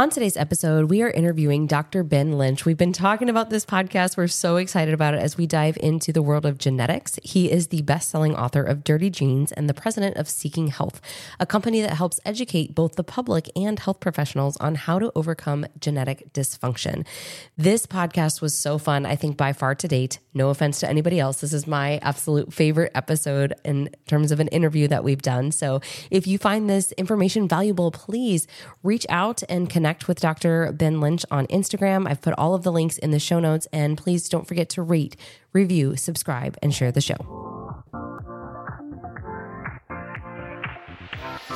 On today's episode, we are interviewing Dr. Ben Lynch. We've been talking about this podcast. We're so excited about it as we dive into the world of genetics. He is the best selling author of Dirty Genes and the president of Seeking Health, a company that helps educate both the public and health professionals on how to overcome genetic dysfunction. This podcast was so fun, I think, by far to date. No offense to anybody else. This is my absolute favorite episode in terms of an interview that we've done. So if you find this information valuable, please reach out and connect connect with Dr. Ben Lynch on Instagram. I've put all of the links in the show notes. And please don't forget to rate, review, subscribe, and share the show.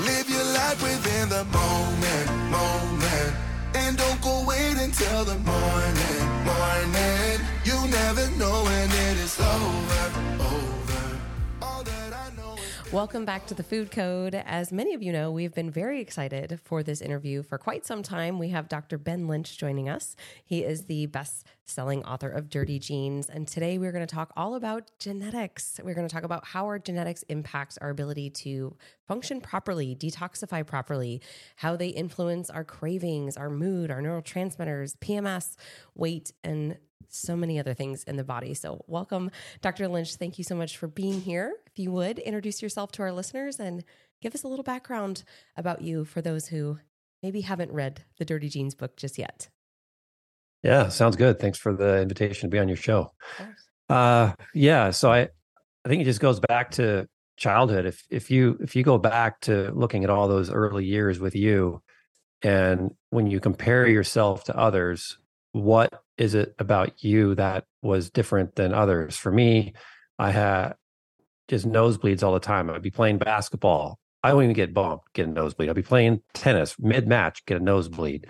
Live your life within the moment, moment. And don't go wait until the morning, morning. You never know when it is over, over. Welcome back to the Food Code. As many of you know, we've been very excited for this interview for quite some time. We have Dr. Ben Lynch joining us. He is the best selling author of Dirty Genes. And today we're going to talk all about genetics. We're going to talk about how our genetics impacts our ability to function properly, detoxify properly, how they influence our cravings, our mood, our neurotransmitters, PMS, weight, and so many other things in the body. So, welcome, Dr. Lynch. Thank you so much for being here. If you would introduce yourself to our listeners and give us a little background about you for those who maybe haven't read the Dirty Genes book just yet. Yeah, sounds good. Thanks for the invitation to be on your show. Uh, yeah, so I, I think it just goes back to childhood. If if you if you go back to looking at all those early years with you, and when you compare yourself to others, what is it about you that was different than others? For me, I had just nosebleeds all the time. I'd be playing basketball. I don't even get bumped, get a nosebleed. I'd be playing tennis mid match, get a nosebleed.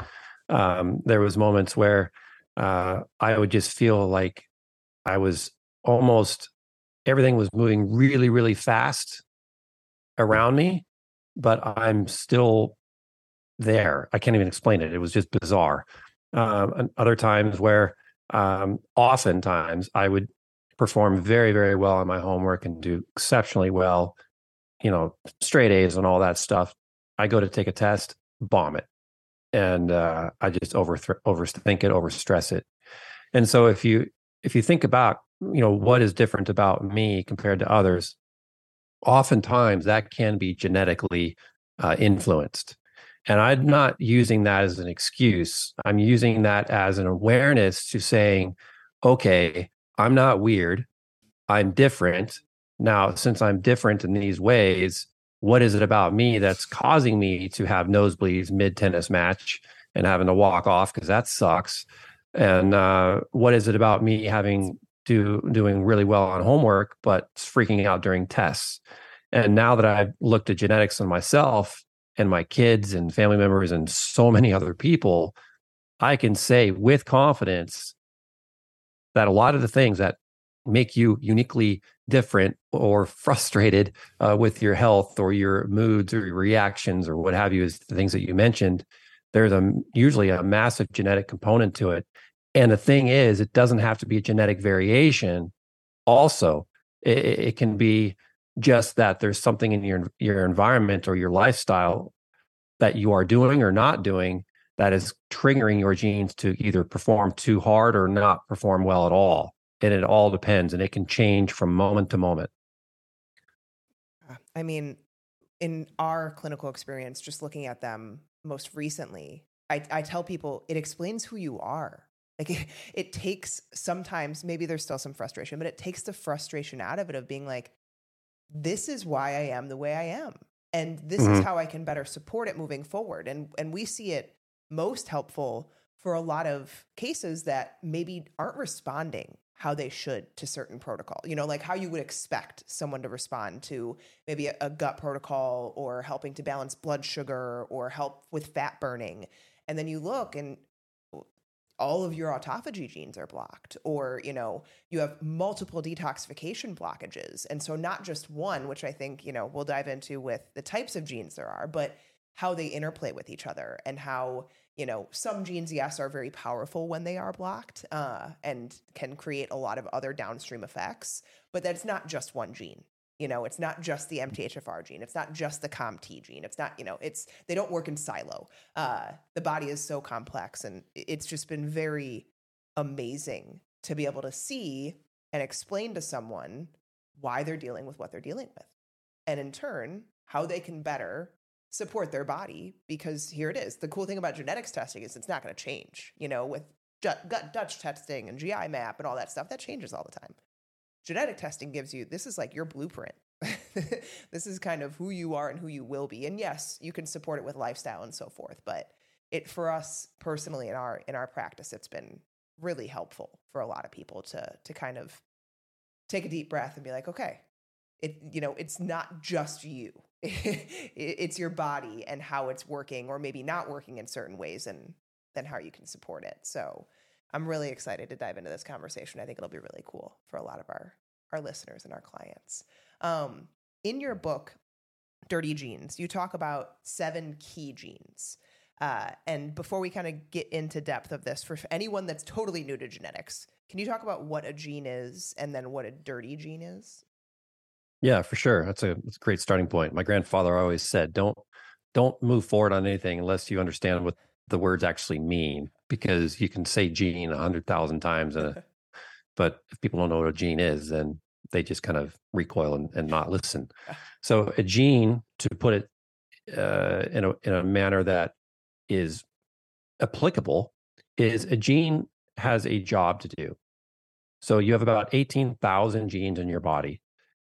Um, there was moments where uh, I would just feel like I was almost everything was moving really, really fast around me, but I'm still there. I can't even explain it. It was just bizarre um, and other times where um, oftentimes I would perform very, very well on my homework and do exceptionally well, you know, straight A's and all that stuff. I go to take a test, bomb it. And uh, I just over overthink it, overstress it. And so if you if you think about you know what is different about me compared to others, oftentimes that can be genetically uh, influenced. And I'm not using that as an excuse. I'm using that as an awareness to saying, okay, I'm not weird. I'm different. Now, since I'm different in these ways, what is it about me that's causing me to have nosebleeds mid tennis match and having to walk off because that sucks? And uh, what is it about me having do doing really well on homework but freaking out during tests? And now that I've looked at genetics on myself, and my kids and family members and so many other people, I can say with confidence that a lot of the things that make you uniquely different or frustrated uh, with your health or your moods or your reactions or what have you is the things that you mentioned there's a usually a massive genetic component to it. And the thing is it doesn't have to be a genetic variation. Also it, it can be just that there's something in your your environment or your lifestyle that you are doing or not doing that is triggering your genes to either perform too hard or not perform well at all. And it all depends and it can change from moment to moment. Ah, I mean in our clinical experience just looking at them most recently i, I tell people it explains who you are. Like it, it takes sometimes maybe there's still some frustration but it takes the frustration out of it of being like this is why I am the way I am. And this mm-hmm. is how I can better support it moving forward. And and we see it most helpful for a lot of cases that maybe aren't responding how they should to certain protocol. You know, like how you would expect someone to respond to maybe a, a gut protocol or helping to balance blood sugar or help with fat burning. And then you look and all of your autophagy genes are blocked or you know you have multiple detoxification blockages. And so not just one which i think you know we'll dive into with the types of genes there are but how they interplay with each other and how you know some genes yes are very powerful when they are blocked uh, and can create a lot of other downstream effects but that's not just one gene You know, it's not just the MTHFR gene. It's not just the COMT gene. It's not, you know, it's they don't work in silo. Uh, the body is so complex, and it's just been very amazing to be able to see and explain to someone why they're dealing with what they're dealing with, and in turn, how they can better support their body. Because here it is. The cool thing about genetics testing is it's not going to change. You know, with gut Dutch testing and GI map and all that stuff, that changes all the time genetic testing gives you this is like your blueprint. this is kind of who you are and who you will be. And yes, you can support it with lifestyle and so forth, but it for us personally in our in our practice it's been really helpful for a lot of people to to kind of take a deep breath and be like, okay, it you know, it's not just you. it's your body and how it's working or maybe not working in certain ways and then how you can support it. So I'm really excited to dive into this conversation. I think it'll be really cool for a lot of our our listeners and our clients. Um, in your book, Dirty Genes, you talk about seven key genes. Uh, and before we kind of get into depth of this, for anyone that's totally new to genetics, can you talk about what a gene is and then what a dirty gene is? Yeah, for sure. That's a, that's a great starting point. My grandfather always said, "Don't don't move forward on anything unless you understand what the words actually mean because you can say gene a hundred thousand times, uh, but if people don't know what a gene is, then they just kind of recoil and, and not listen. So a gene, to put it uh, in a in a manner that is applicable, is a gene has a job to do. So you have about eighteen thousand genes in your body,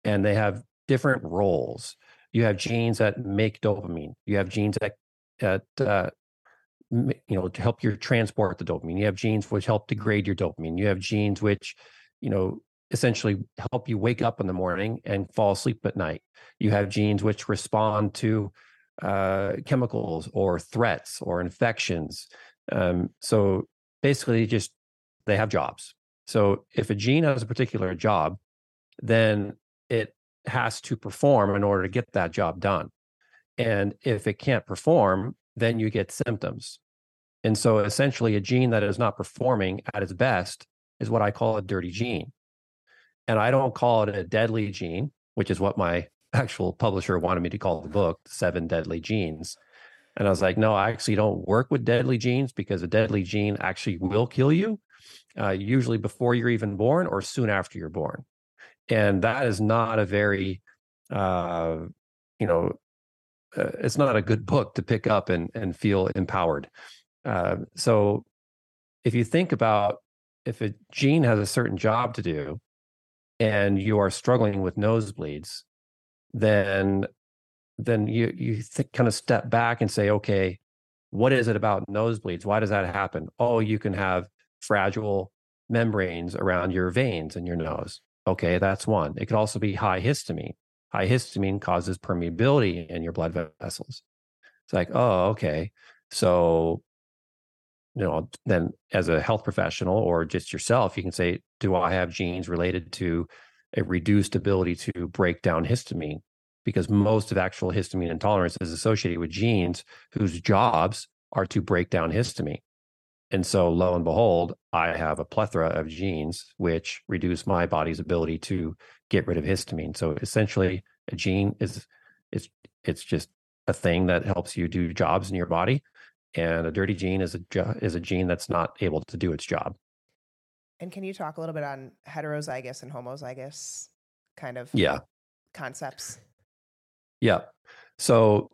and they have different roles. You have genes that make dopamine. You have genes that that uh, you know to help you transport the dopamine. You have genes which help degrade your dopamine. You have genes which you know essentially help you wake up in the morning and fall asleep at night. You have genes which respond to uh, chemicals or threats or infections. Um, so basically just they have jobs. So if a gene has a particular job then it has to perform in order to get that job done. And if it can't perform then you get symptoms. And so essentially, a gene that is not performing at its best is what I call a dirty gene. And I don't call it a deadly gene, which is what my actual publisher wanted me to call the book, Seven Deadly Genes. And I was like, no, I actually don't work with deadly genes because a deadly gene actually will kill you, uh, usually before you're even born or soon after you're born. And that is not a very, uh, you know, uh, it's not a good book to pick up and and feel empowered. Uh, so if you think about if a gene has a certain job to do and you are struggling with nosebleeds, then then you you th- kind of step back and say, okay, what is it about nosebleeds? Why does that happen? Oh, you can have fragile membranes around your veins in your nose. Okay, that's one. It could also be high histamine high histamine causes permeability in your blood vessels. It's like, oh, okay. So, you know, then as a health professional or just yourself, you can say, do I have genes related to a reduced ability to break down histamine? Because most of actual histamine intolerance is associated with genes whose jobs are to break down histamine. And so, lo and behold, I have a plethora of genes which reduce my body's ability to get rid of histamine. So, essentially, a gene is it's it's just a thing that helps you do jobs in your body, and a dirty gene is a is a gene that's not able to do its job. And can you talk a little bit on heterozygous and homozygous kind of yeah concepts? Yeah. So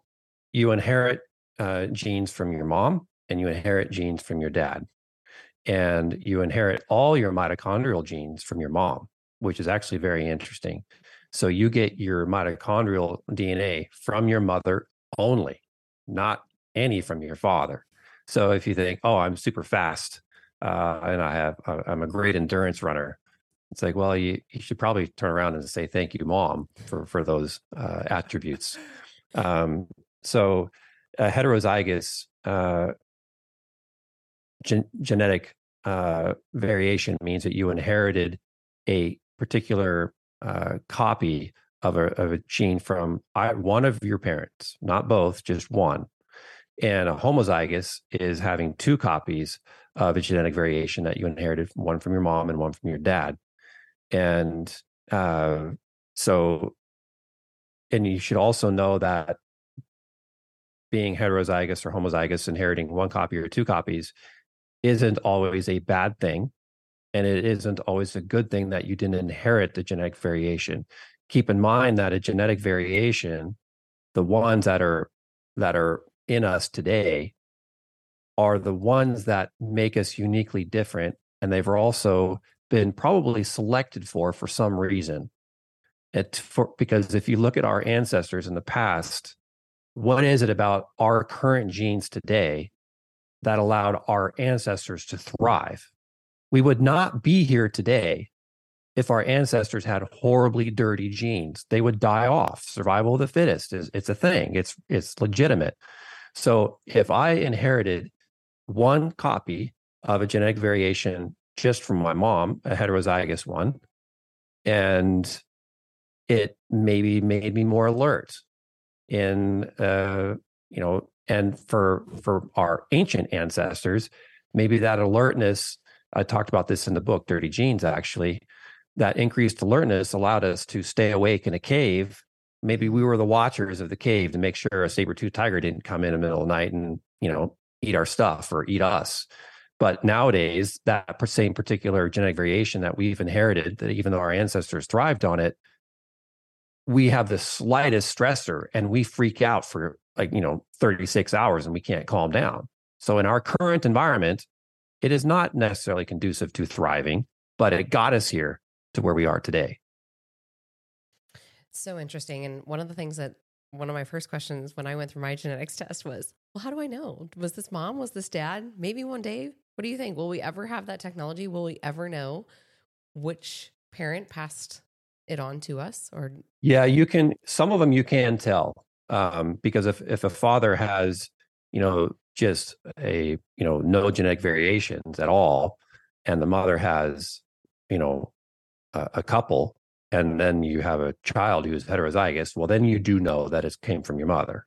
you inherit uh, genes from your mom and you inherit genes from your dad. And you inherit all your mitochondrial genes from your mom, which is actually very interesting. So you get your mitochondrial DNA from your mother only, not any from your father. So if you think, oh, I'm super fast uh, and I have, I'm a great endurance runner, it's like, well, you, you should probably turn around and say thank you, mom, for for those uh, attributes. Um, so, heterozygous uh, gen- genetic uh, variation means that you inherited a particular uh, copy of a, of a gene from one of your parents, not both, just one. And a homozygous is having two copies of a genetic variation that you inherited, one from your mom and one from your dad. And uh, so and you should also know that being heterozygous or homozygous, inheriting one copy or two copies, isn't always a bad thing. And it isn't always a good thing that you didn't inherit the genetic variation. Keep in mind that a genetic variation, the ones that are that are in us today, are the ones that make us uniquely different. And they've also been probably selected for for some reason. It for because if you look at our ancestors in the past, what is it about our current genes today that allowed our ancestors to thrive? We would not be here today if our ancestors had horribly dirty genes. They would die off. Survival of the fittest is it's a thing. It's it's legitimate. So if I inherited one copy of a genetic variation just from my mom, a heterozygous one, and it maybe made me more alert in uh, you know and for for our ancient ancestors maybe that alertness i talked about this in the book dirty genes actually that increased alertness allowed us to stay awake in a cave maybe we were the watchers of the cave to make sure a saber-tooth tiger didn't come in the middle of the night and you know eat our stuff or eat us but nowadays that same particular genetic variation that we've inherited that even though our ancestors thrived on it we have the slightest stressor and we freak out for like, you know, 36 hours and we can't calm down. So in our current environment, it is not necessarily conducive to thriving, but it got us here to where we are today. So interesting. And one of the things that one of my first questions when I went through my genetics test was, well, how do I know? Was this mom? Was this dad? Maybe one day. What do you think? Will we ever have that technology? Will we ever know which parent passed it on to us or yeah you can some of them you can tell um, because if if a father has you know just a you know no genetic variations at all and the mother has you know a, a couple and then you have a child who's heterozygous well then you do know that it came from your mother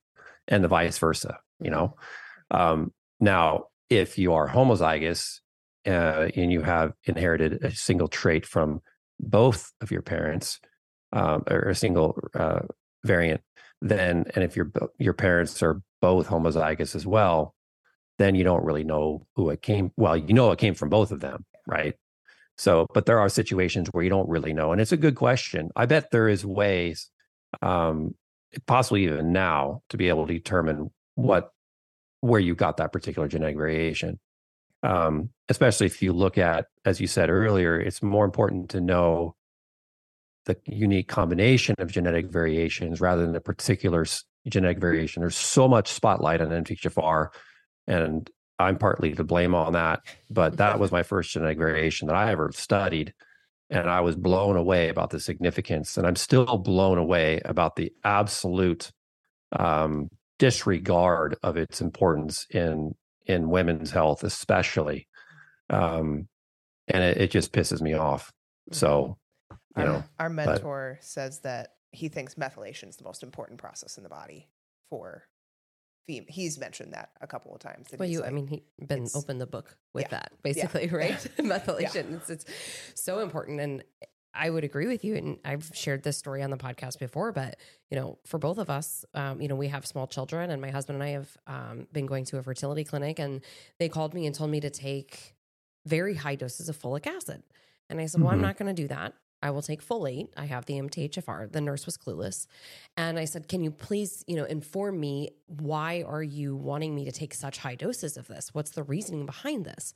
and the vice versa you know um, now if you are homozygous uh, and you have inherited a single trait from both of your parents um, or a single uh, variant, then and if your your parents are both homozygous as well, then you don't really know who it came. Well, you know it came from both of them, right? So, but there are situations where you don't really know, and it's a good question. I bet there is ways, um, possibly even now, to be able to determine what where you got that particular genetic variation um, especially if you look at, as you said earlier, it's more important to know the unique combination of genetic variations rather than the particular genetic variation. There's so much spotlight on MTHFR, and I'm partly to blame on that. But that was my first genetic variation that I ever studied. And I was blown away about the significance. And I'm still blown away about the absolute um, disregard of its importance in in women's health, especially. Um, and it, it just pisses me off. So, you our, know, our mentor but, says that he thinks methylation is the most important process in the body for he's mentioned that a couple of times. Well, you, like, I mean, he been opened the book with yeah, that basically, yeah, right? methylation. Yeah. It's, it's so important. And I would agree with you. And I've shared this story on the podcast before, but you know, for both of us, um, you know, we have small children and my husband and I have um, been going to a fertility clinic and they called me and told me to take very high doses of folic acid. And I said, well, mm-hmm. I'm not going to do that. I will take folate. I have the MTHFR. The nurse was clueless. And I said, Can you please, you know, inform me why are you wanting me to take such high doses of this? What's the reasoning behind this?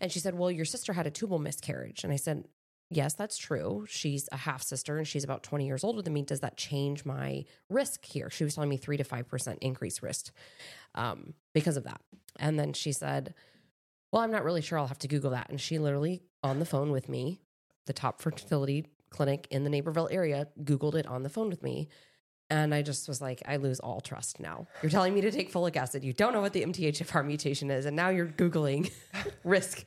And she said, Well, your sister had a tubal miscarriage. And I said, yes, that's true. She's a half sister and she's about 20 years older than me. Does that change my risk here? She was telling me three to 5% increased risk um, because of that. And then she said, well, I'm not really sure. I'll have to Google that. And she literally on the phone with me, the top fertility clinic in the Naperville area, Googled it on the phone with me. And I just was like, I lose all trust now. You're telling me to take folic acid. You don't know what the MTHFR mutation is. And now you're Googling risk,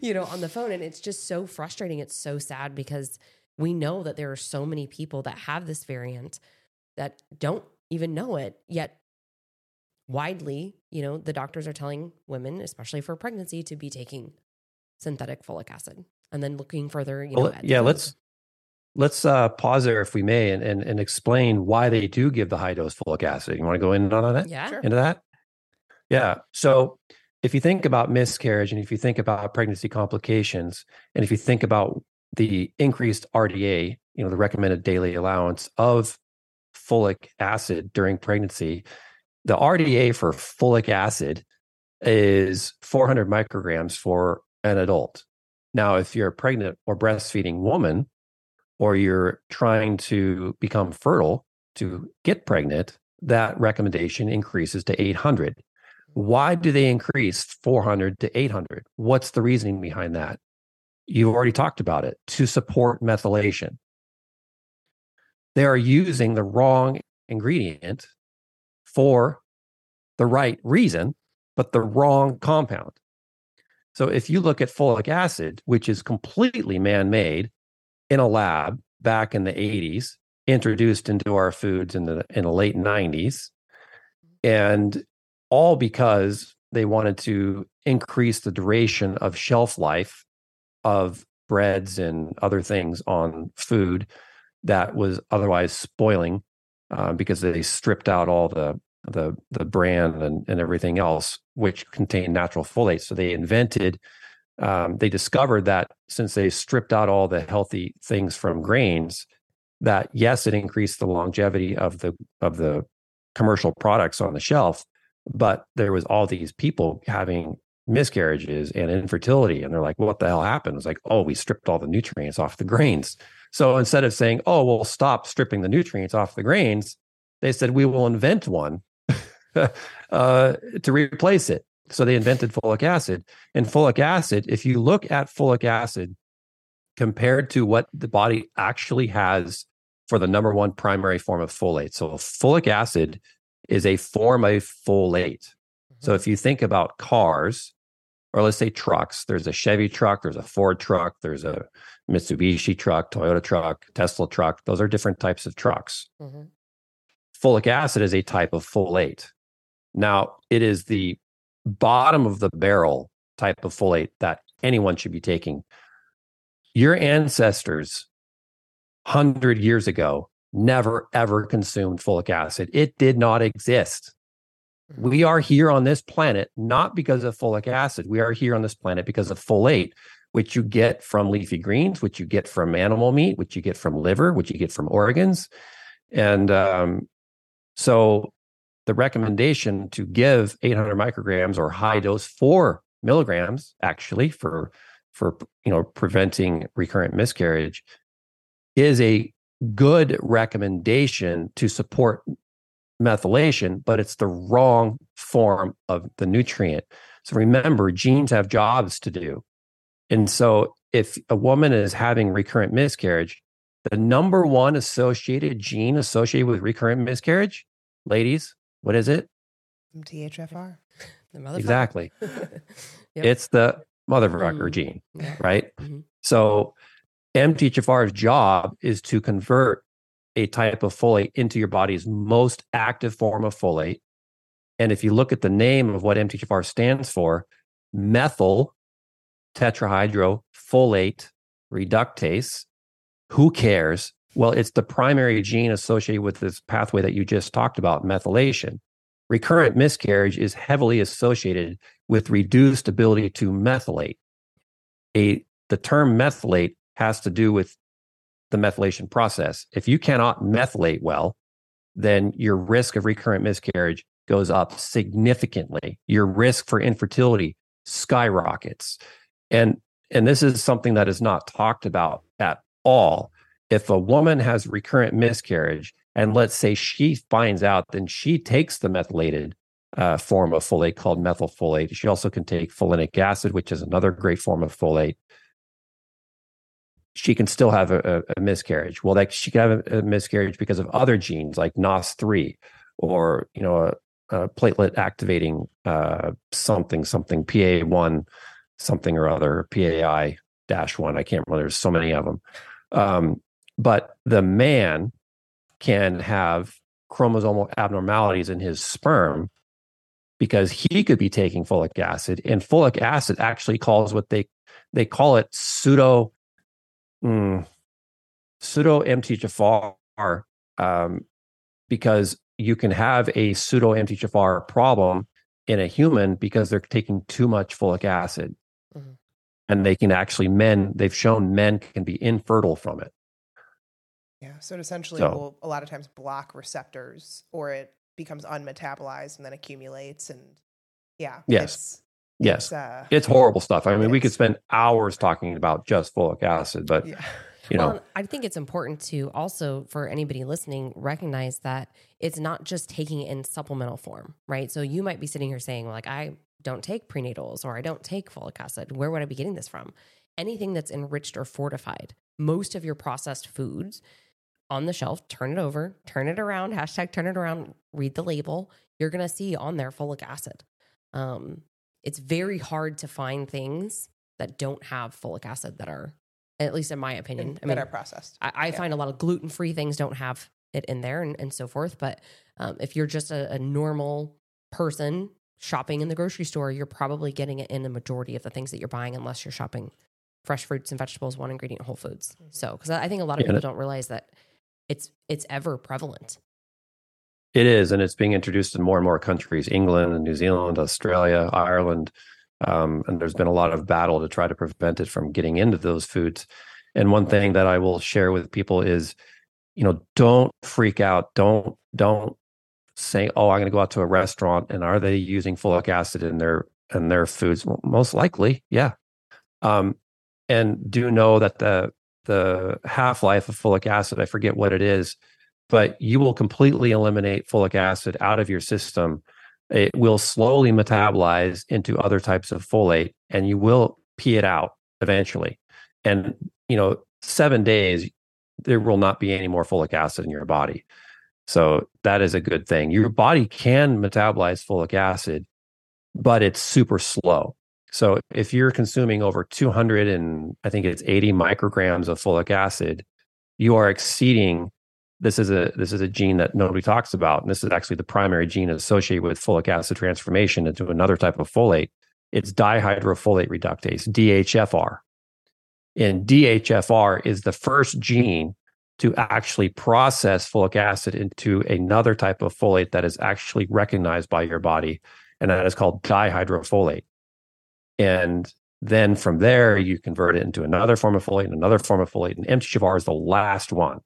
you know, on the phone. And it's just so frustrating. It's so sad because we know that there are so many people that have this variant that don't even know it. Yet, widely, you know, the doctors are telling women, especially for pregnancy, to be taking synthetic folic acid and then looking further, you well, know, yeah, let's let's uh, pause there if we may and, and, and explain why they do give the high dose folic acid. You want to go in on that? Yeah. Sure. Into that? Yeah. So if you think about miscarriage and if you think about pregnancy complications, and if you think about the increased RDA, you know, the recommended daily allowance of folic acid during pregnancy, the RDA for folic acid is 400 micrograms for an adult. Now, if you're a pregnant or breastfeeding woman, or you're trying to become fertile to get pregnant, that recommendation increases to 800. Why do they increase 400 to 800? What's the reasoning behind that? You've already talked about it to support methylation. They are using the wrong ingredient for the right reason, but the wrong compound. So if you look at folic acid, which is completely man made in a lab back in the 80s, introduced into our foods in the in the late 90s, and all because they wanted to increase the duration of shelf life of breads and other things on food that was otherwise spoiling uh, because they stripped out all the the the bran and, and everything else which contained natural folate so they invented um, they discovered that since they stripped out all the healthy things from grains that yes it increased the longevity of the of the commercial products on the shelf but there was all these people having miscarriages and infertility and they're like what the hell happened? It's like oh we stripped all the nutrients off the grains. So instead of saying oh we'll stop stripping the nutrients off the grains they said we will invent one uh, to replace it so they invented folic acid and folic acid if you look at folic acid compared to what the body actually has for the number one primary form of folate so folic acid is a form of folate so if you think about cars, or let's say trucks, there's a Chevy truck, there's a Ford truck, there's a Mitsubishi truck, Toyota truck, Tesla truck. Those are different types of trucks. Mm-hmm. Folic acid is a type of folate. Now, it is the bottom of the barrel type of folate that anyone should be taking. Your ancestors, 100 years ago, never ever consumed folic acid. It did not exist. We are here on this planet not because of folic acid. We are here on this planet because of folate, which you get from leafy greens, which you get from animal meat, which you get from liver, which you get from organs. And um, so the recommendation to give 800 micrograms or high dose four milligrams actually for for you know preventing recurrent miscarriage is a good recommendation to support methylation, but it's the wrong form of the nutrient. So remember, genes have jobs to do. And so if a woman is having recurrent miscarriage, the number one associated gene associated with recurrent miscarriage, ladies, what is it? MTHFR. Exactly. yep. It's the motherfucker Mm. gene, Yeah. right? Mhm. So MTHFR's job is to convert a type of folate into your body's most active form of folate. And if you look at the name of what MTHFR stands for, methyl tetrahydrofolate reductase, who cares? Well, it's the primary gene associated with this pathway that you just talked about, methylation. Recurrent miscarriage is heavily associated with reduced ability to methylate. A, the term methylate has to do with the methylation process. If you cannot methylate well, then your risk of recurrent miscarriage goes up significantly. Your risk for infertility skyrockets. And and this is something that is not talked about at all. If a woman has recurrent miscarriage and let's say she finds out then she takes the methylated uh, form of folate called methylfolate. She also can take folinic acid, which is another great form of folate she can still have a, a, a miscarriage. Well, like she can have a, a, miscarriage because of other genes like NOS3 or, you know, a, platelet activating uh, something, something PA1, something or other, PAI dash one. I can't remember. There's so many of them. Um, but the man can have chromosomal abnormalities in his sperm because he could be taking folic acid and folic acid actually calls what they they call it pseudo Mm, pseudo MTHFR um, because you can have a pseudo MTHFR problem in a human because they're taking too much folic acid. Mm-hmm. And they can actually, men, they've shown men can be infertile from it. Yeah. So it essentially so, will a lot of times block receptors or it becomes unmetabolized and then accumulates. And yeah. Yes. It's, yes. It's, uh, it's horrible stuff. I mean, we could spend hours talking about just folic acid, but. Yeah you know well, i think it's important to also for anybody listening recognize that it's not just taking it in supplemental form right so you might be sitting here saying like i don't take prenatals or i don't take folic acid where would i be getting this from anything that's enriched or fortified most of your processed foods on the shelf turn it over turn it around hashtag turn it around read the label you're going to see on there folic acid um, it's very hard to find things that don't have folic acid that are at least in my opinion. I mean, are processed. I, I yeah. find a lot of gluten free things don't have it in there and, and so forth. But um, if you're just a, a, normal person shopping in the grocery store, you're probably getting it in the majority of the things that you're buying, unless you're shopping fresh fruits and vegetables, one ingredient Whole Foods. Mm-hmm. So, because I think a lot of yeah. people don't realize that it's it's ever prevalent. It is, and it's being introduced in more and more countries: England, and New Zealand, Australia, Ireland. Um, and there's been a lot of battle to try to prevent it from getting into those foods. And one thing that I will share with people is, you know, don't freak out. Don't don't say, "Oh, I'm going to go out to a restaurant and are they using folic acid in their in their foods?" Well, most likely, yeah. Um, and do know that the the half life of folic acid, I forget what it is, but you will completely eliminate folic acid out of your system it will slowly metabolize into other types of folate and you will pee it out eventually. And, you know, seven days, there will not be any more folic acid in your body. So that is a good thing. Your body can metabolize folic acid, but it's super slow. So if you're consuming over 200 and I think it's 80 micrograms of folic acid, you are exceeding this is a this is a gene that nobody talks about and this is actually the primary gene associated with folic acid transformation into another type of folate. It's dihydrofolate reductase dhfr and dhfr is the first gene to actually process folic acid into another type of folate that is actually recognized by your body and that is called dihydrofolate and then from there you convert it into another form of folate and another form of folate and mthfr is the last one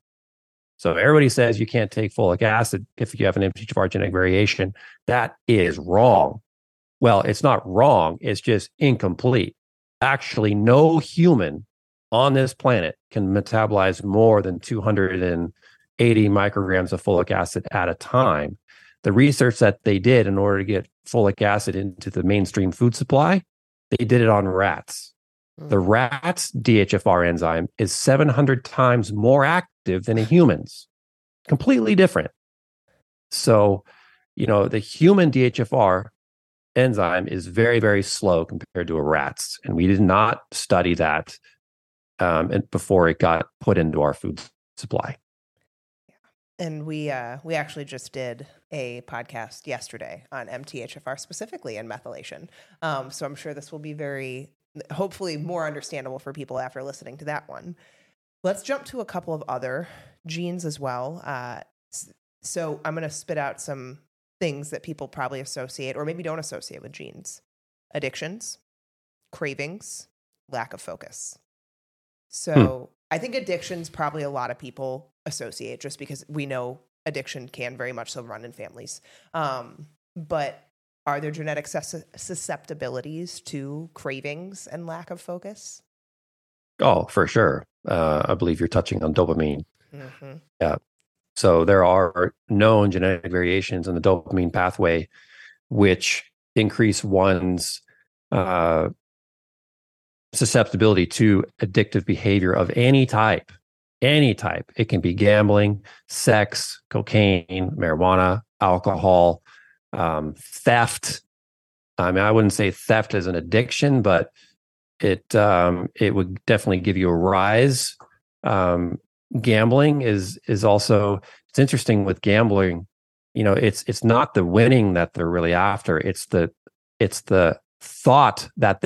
so everybody says you can't take folic acid if you have an MTHFR genetic variation. That is wrong. Well, it's not wrong. It's just incomplete. Actually, no human on this planet can metabolize more than 280 micrograms of folic acid at a time. The research that they did in order to get folic acid into the mainstream food supply, they did it on rats. The mm. rat's DHFR enzyme is 700 times more active than a human's. Completely different. So, you know, the human DHFR enzyme is very, very slow compared to a rat's. And we did not study that um, before it got put into our food supply. And we uh, we actually just did a podcast yesterday on MTHFR specifically and methylation. Um, so I'm sure this will be very hopefully more understandable for people after listening to that one. Let's jump to a couple of other genes as well. Uh, so I'm going to spit out some things that people probably associate or maybe don't associate with genes addictions, cravings, lack of focus. So hmm. I think addictions probably a lot of people associate just because we know addiction can very much so run in families. Um, but are there genetic sus- susceptibilities to cravings and lack of focus? Oh, for sure. Uh, I believe you're touching on dopamine. Mm-hmm. Yeah. So there are known genetic variations in the dopamine pathway, which increase one's uh, susceptibility to addictive behavior of any type. Any type. It can be gambling, sex, cocaine, marijuana, alcohol, um, theft. I mean, I wouldn't say theft is an addiction, but it um, it would definitely give you a rise. Um, gambling is is also it's interesting with gambling. You know, it's it's not the winning that they're really after. It's the it's the thought that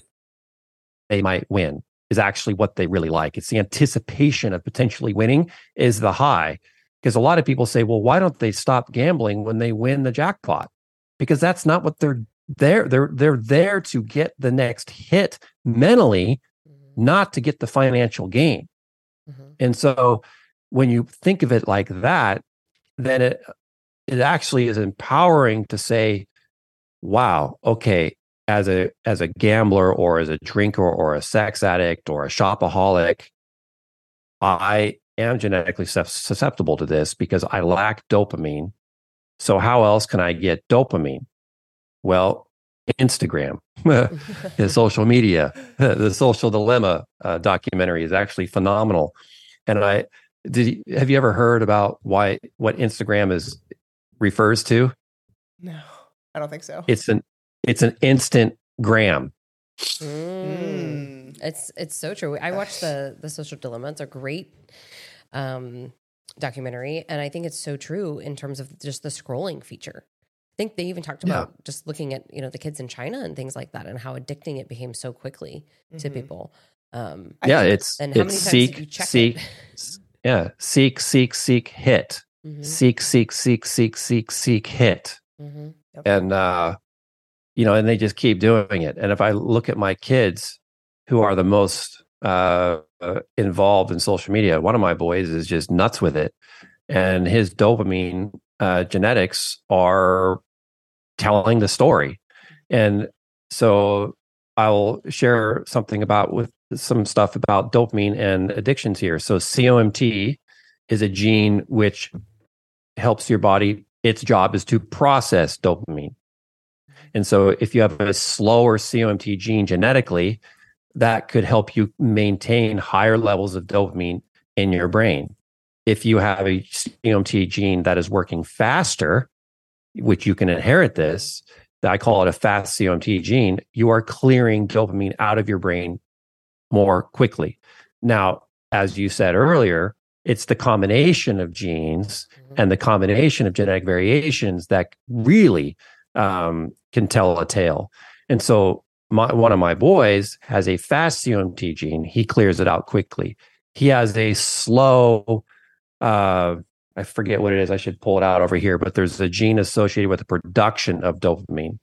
they might win is actually what they really like. It's the anticipation of potentially winning is the high. Because a lot of people say, well, why don't they stop gambling when they win the jackpot? Because that's not what they're there. They're they're there to get the next hit mentally, mm-hmm. not to get the financial gain. Mm-hmm. And so when you think of it like that, then it it actually is empowering to say, wow, okay, as a as a gambler or as a drinker or a sex addict or a shopaholic, I am genetically susceptible to this because I lack dopamine. So how else can I get dopamine? Well, Instagram, the social media, the social dilemma uh, documentary is actually phenomenal. And I did. Have you ever heard about why what Instagram is refers to? No, I don't think so. It's an it's an instant gram. Mm. It's it's so true. I watched the the social dilemma. It's a great um, documentary, and I think it's so true in terms of just the scrolling feature. I think they even talked about yeah. just looking at you know the kids in China and things like that, and how addicting it became so quickly mm-hmm. to people. Um, yeah, it's and how it's many times seek, you check seek, it? yeah, seek, seek, seek, hit, mm-hmm. seek, seek, seek, seek, seek, seek, hit, mm-hmm. yep. and uh, you know, and they just keep doing it. And if I look at my kids, who are the most uh, involved in social media, one of my boys is just nuts with it, and his dopamine uh, genetics are telling the story, and so I'll share something about with some stuff about dopamine and addictions here. So COMT is a gene which helps your body. Its job is to process dopamine. And so if you have a slower COMT gene genetically, that could help you maintain higher levels of dopamine in your brain. If you have a COMT gene that is working faster, which you can inherit this, I call it a fast COMT gene, you are clearing dopamine out of your brain more quickly. Now, as you said earlier, it's the combination of genes mm-hmm. and the combination of genetic variations that really um, can tell a tale. And so, my, one of my boys has a fast COMT gene. He clears it out quickly. He has a slow, uh, I forget what it is. I should pull it out over here, but there's a gene associated with the production of dopamine.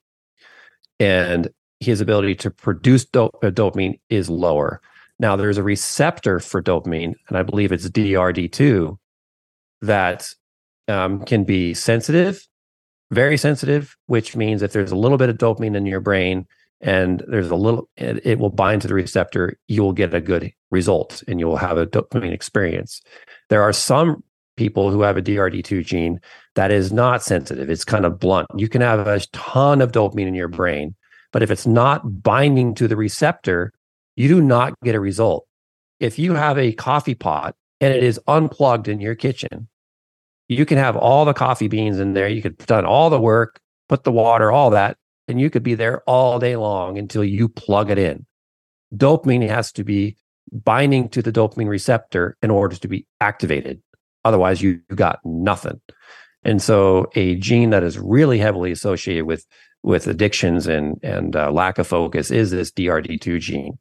And his ability to produce uh, dopamine is lower. Now, there's a receptor for dopamine, and I believe it's DRD2, that um, can be sensitive, very sensitive, which means if there's a little bit of dopamine in your brain and there's a little, it, it will bind to the receptor, you will get a good result and you will have a dopamine experience. There are some people who have a DRD2 gene that is not sensitive. It's kind of blunt. You can have a ton of dopamine in your brain, but if it's not binding to the receptor, you do not get a result. If you have a coffee pot and it is unplugged in your kitchen, you can have all the coffee beans in there. You could done all the work, put the water, all that, and you could be there all day long until you plug it in. Dopamine has to be binding to the dopamine receptor in order to be activated. Otherwise, you, you got nothing. And so, a gene that is really heavily associated with with addictions and and uh, lack of focus is this DRD2 gene.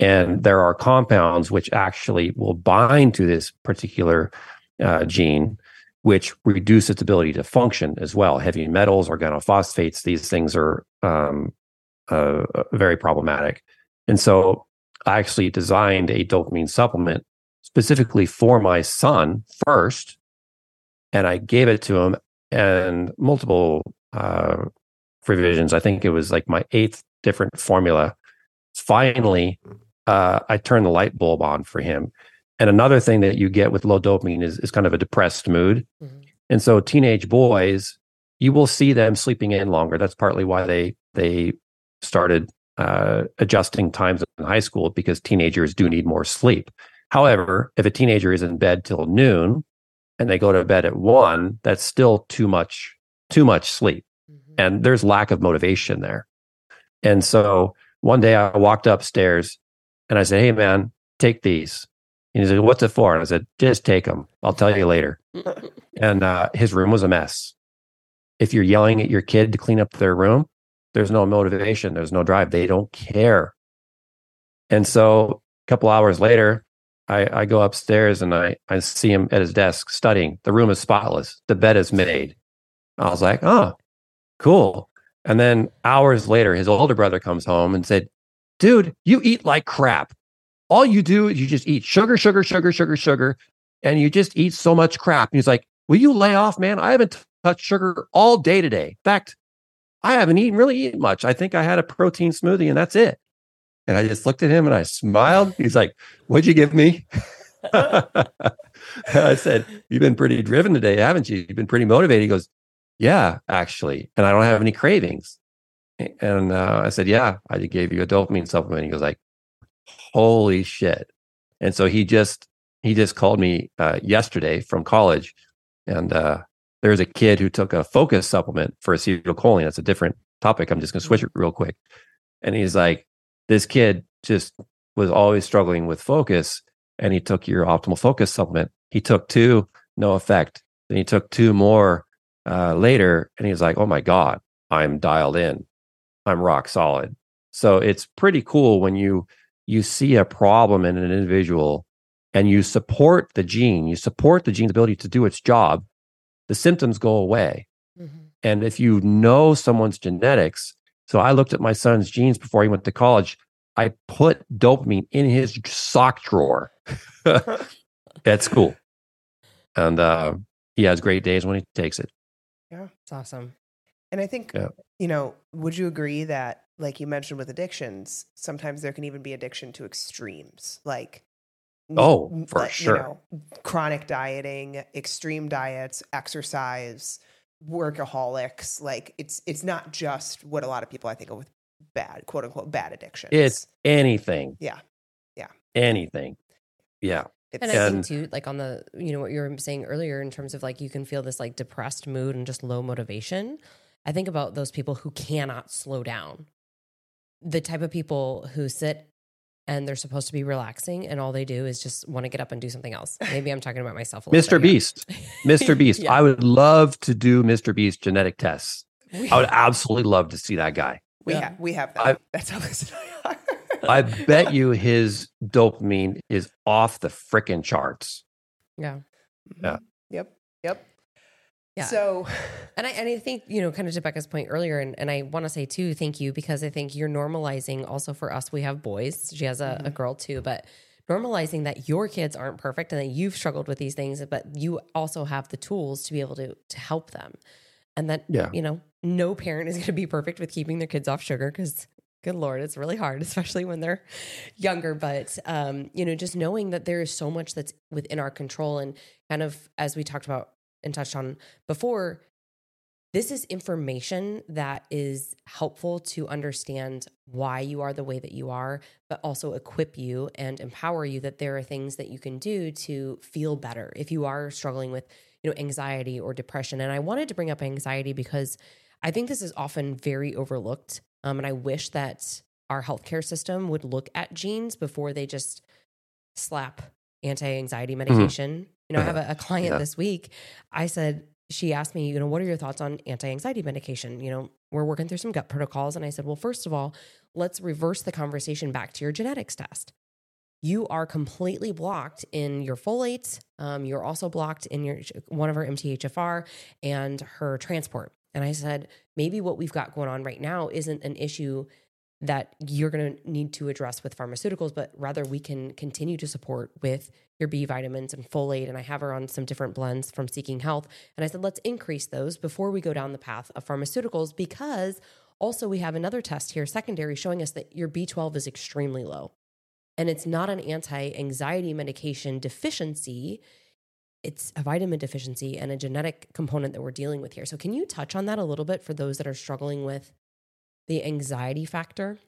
And there are compounds which actually will bind to this particular uh, gene, which reduce its ability to function as well. Heavy metals, organophosphates, these things are um, uh, very problematic. And so I actually designed a dopamine supplement specifically for my son first, and I gave it to him and multiple uh, revisions. I think it was like my eighth different formula. Finally, uh, I turned the light bulb on for him. And another thing that you get with low dopamine is, is kind of a depressed mood. Mm-hmm. And so teenage boys, you will see them sleeping in longer. That's partly why they they started uh, adjusting times in high school because teenagers do need more sleep. However, if a teenager is in bed till noon and they go to bed at one, that's still too much too much sleep and there's lack of motivation there. And so one day I walked upstairs and I said, Hey, man, take these. And he said, What's it for? And I said, Just take them. I'll tell you later. and uh, his room was a mess. If you're yelling at your kid to clean up their room, there's no motivation, there's no drive. They don't care. And so a couple hours later, I, I go upstairs and I, I see him at his desk studying. The room is spotless. The bed is made. I was like, oh, cool. And then hours later, his older brother comes home and said, dude, you eat like crap. All you do is you just eat sugar, sugar, sugar, sugar, sugar, and you just eat so much crap. And he's like, will you lay off, man? I haven't touched sugar all day today. In fact, I haven't eaten really eaten much. I think I had a protein smoothie and that's it. And I just looked at him and I smiled. He's like, What'd you give me? I said, You've been pretty driven today, haven't you? You've been pretty motivated. He goes, Yeah, actually. And I don't have any cravings. And uh, I said, Yeah, I gave you a dopamine supplement. He goes, like, Holy shit. And so he just, he just called me uh, yesterday from college. And uh, there's a kid who took a focus supplement for acetylcholine. That's a different topic. I'm just going to switch it real quick. And he's like, this kid just was always struggling with focus and he took your optimal focus supplement. He took two, no effect. Then he took two more uh, later and he's like, oh my God, I'm dialed in. I'm rock solid. So it's pretty cool when you you see a problem in an individual and you support the gene, you support the gene's ability to do its job the symptoms go away. Mm-hmm. And if you know someone's genetics, so I looked at my son's genes before he went to college. I put dopamine in his sock drawer. That's cool. And uh, he has great days when he takes it. Yeah. It's awesome. And I think, yeah. you know, would you agree that, like you mentioned with addictions, sometimes there can even be addiction to extremes? Like Oh, for sure. You know, chronic dieting, extreme diets, exercise, workaholics. Like it's it's not just what a lot of people I think of with bad, quote unquote, bad addictions. It's anything. Yeah. Yeah. Anything. Yeah. It's, and I think too, like on the, you know, what you were saying earlier in terms of like you can feel this like depressed mood and just low motivation. I think about those people who cannot slow down. The type of people who sit and they're supposed to be relaxing and all they do is just want to get up and do something else. Maybe I'm talking about myself a Mr. Beast. Mr. Beast. yeah. I would love to do Mr. Beast genetic tests. I would absolutely love to see that guy. We yeah. have we have that. I, That's how this I bet you his dopamine is off the freaking charts. Yeah. Mm-hmm. Yeah. Yep. Yep. Yeah. So, and I and I think you know, kind of to Becca's point earlier, and, and I want to say too, thank you because I think you're normalizing also for us. We have boys. She has a, mm-hmm. a girl too, but normalizing that your kids aren't perfect and that you've struggled with these things, but you also have the tools to be able to to help them, and that yeah. you know, no parent is going to be perfect with keeping their kids off sugar because good lord it's really hard especially when they're younger but um, you know just knowing that there is so much that's within our control and kind of as we talked about and touched on before, this is information that is helpful to understand why you are the way that you are, but also equip you and empower you that there are things that you can do to feel better if you are struggling with, you know, anxiety or depression. And I wanted to bring up anxiety because I think this is often very overlooked. Um, and I wish that our healthcare system would look at genes before they just slap anti-anxiety mm-hmm. medication. You know, I have a, a client yeah. this week. I said, she asked me, you know, what are your thoughts on anti-anxiety medication? You know, we're working through some gut protocols. And I said, well, first of all, let's reverse the conversation back to your genetics test. You are completely blocked in your folates. Um, you're also blocked in your one of her MTHFR and her transport. And I said, maybe what we've got going on right now isn't an issue that you're going to need to address with pharmaceuticals, but rather we can continue to support with your B vitamins and folate. And I have her on some different blends from Seeking Health. And I said, let's increase those before we go down the path of pharmaceuticals because also we have another test here, secondary, showing us that your B12 is extremely low. And it's not an anti anxiety medication deficiency. It's a vitamin deficiency and a genetic component that we're dealing with here. So, can you touch on that a little bit for those that are struggling with the anxiety factor?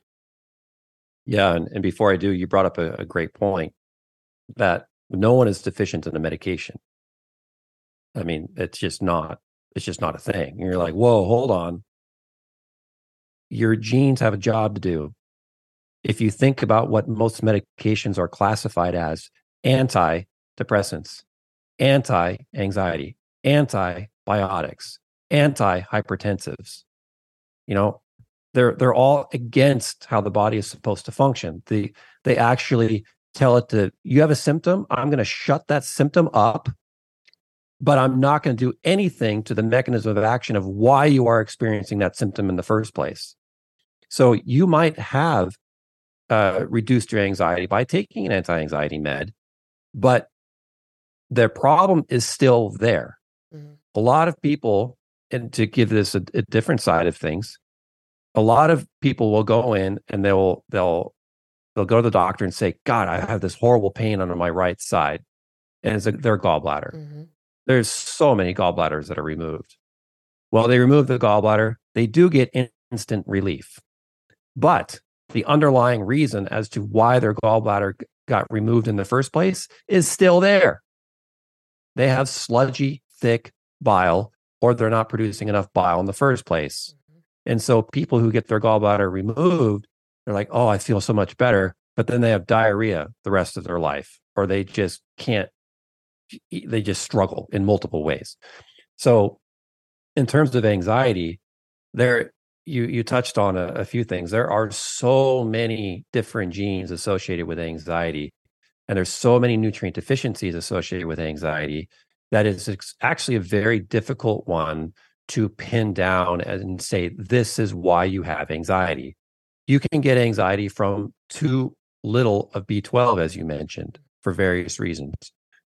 Yeah. And, and before I do, you brought up a, a great point that no one is deficient in a medication. I mean, it's just not, it's just not a thing. you're like, whoa, hold on. Your genes have a job to do. If you think about what most medications are classified as antidepressants, anti anxiety, antibiotics, anti hypertensives, you know, they're they're all against how the body is supposed to function. The they actually tell it to, you have a symptom, I'm going to shut that symptom up, but I'm not going to do anything to the mechanism of action of why you are experiencing that symptom in the first place. So you might have uh, reduced your anxiety by taking an anti anxiety med, but the problem is still there. Mm-hmm. A lot of people, and to give this a, a different side of things, a lot of people will go in and they'll they'll they'll go to the doctor and say, "God, I have this horrible pain under my right side," and it's a, their gallbladder. Mm-hmm. There's so many gallbladders that are removed. Well, they remove the gallbladder, they do get instant relief, but the underlying reason as to why their gallbladder got removed in the first place is still there. They have sludgy, thick bile, or they're not producing enough bile in the first place. And so people who get their gallbladder removed, they're like, oh, I feel so much better. But then they have diarrhea the rest of their life, or they just can't, they just struggle in multiple ways. So, in terms of anxiety, there you you touched on a, a few things. There are so many different genes associated with anxiety, and there's so many nutrient deficiencies associated with anxiety that is actually a very difficult one to pin down and say, this is why you have anxiety. You can get anxiety from too little of B12, as you mentioned, for various reasons.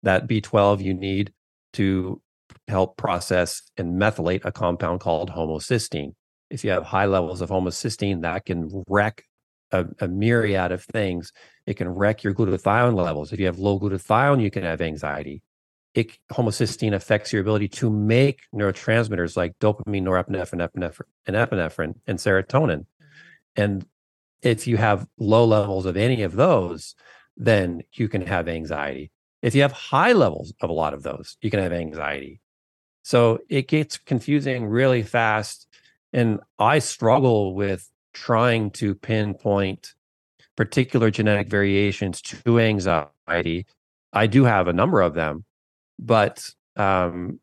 That B12 you need to help process and methylate a compound called homocysteine. If you have high levels of homocysteine, that can wreck a, a, myriad of things. It can wreck your glutathione levels. If you have low glutathione, you can have anxiety it, homocysteine affects your ability to make neurotransmitters like dopamine, norepinephrine, epinephrine, and epinephrine and serotonin. Mm-hmm. And if you have low levels of any of those, then you can have anxiety. If you have high levels of a lot of those, you can have anxiety. So it gets confusing really fast. And I struggle with trying to pinpoint particular genetic variations to anxiety. I do have a number of them, but um,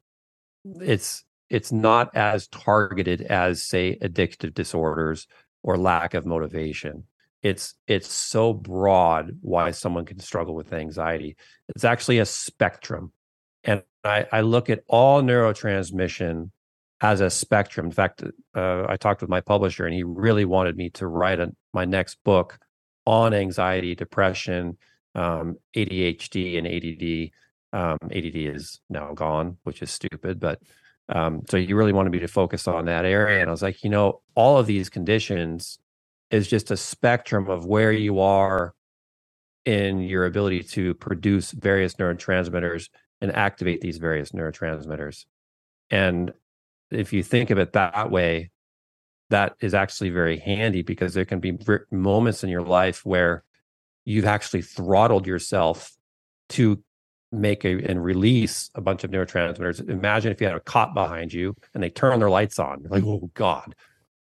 it's it's not as targeted as say addictive disorders or lack of motivation. It's it's so broad why someone can struggle with anxiety. It's actually a spectrum and i, I look at all neurotransmission as a spectrum. In fact uh, i talked with my publisher and he really wanted me to write a, my next book on anxiety depression um, adhd and add um, ADD is now gone, which is stupid. But um, so you really wanted me to focus on that area. And I was like, you know, all of these conditions is just a spectrum of where you are in your ability to produce various neurotransmitters and activate these various neurotransmitters. And if you think of it that way, that is actually very handy because there can be moments in your life where you've actually throttled yourself to make a and release a bunch of neurotransmitters. Imagine if you had a cop behind you and they turn their lights on. You're like, oh God.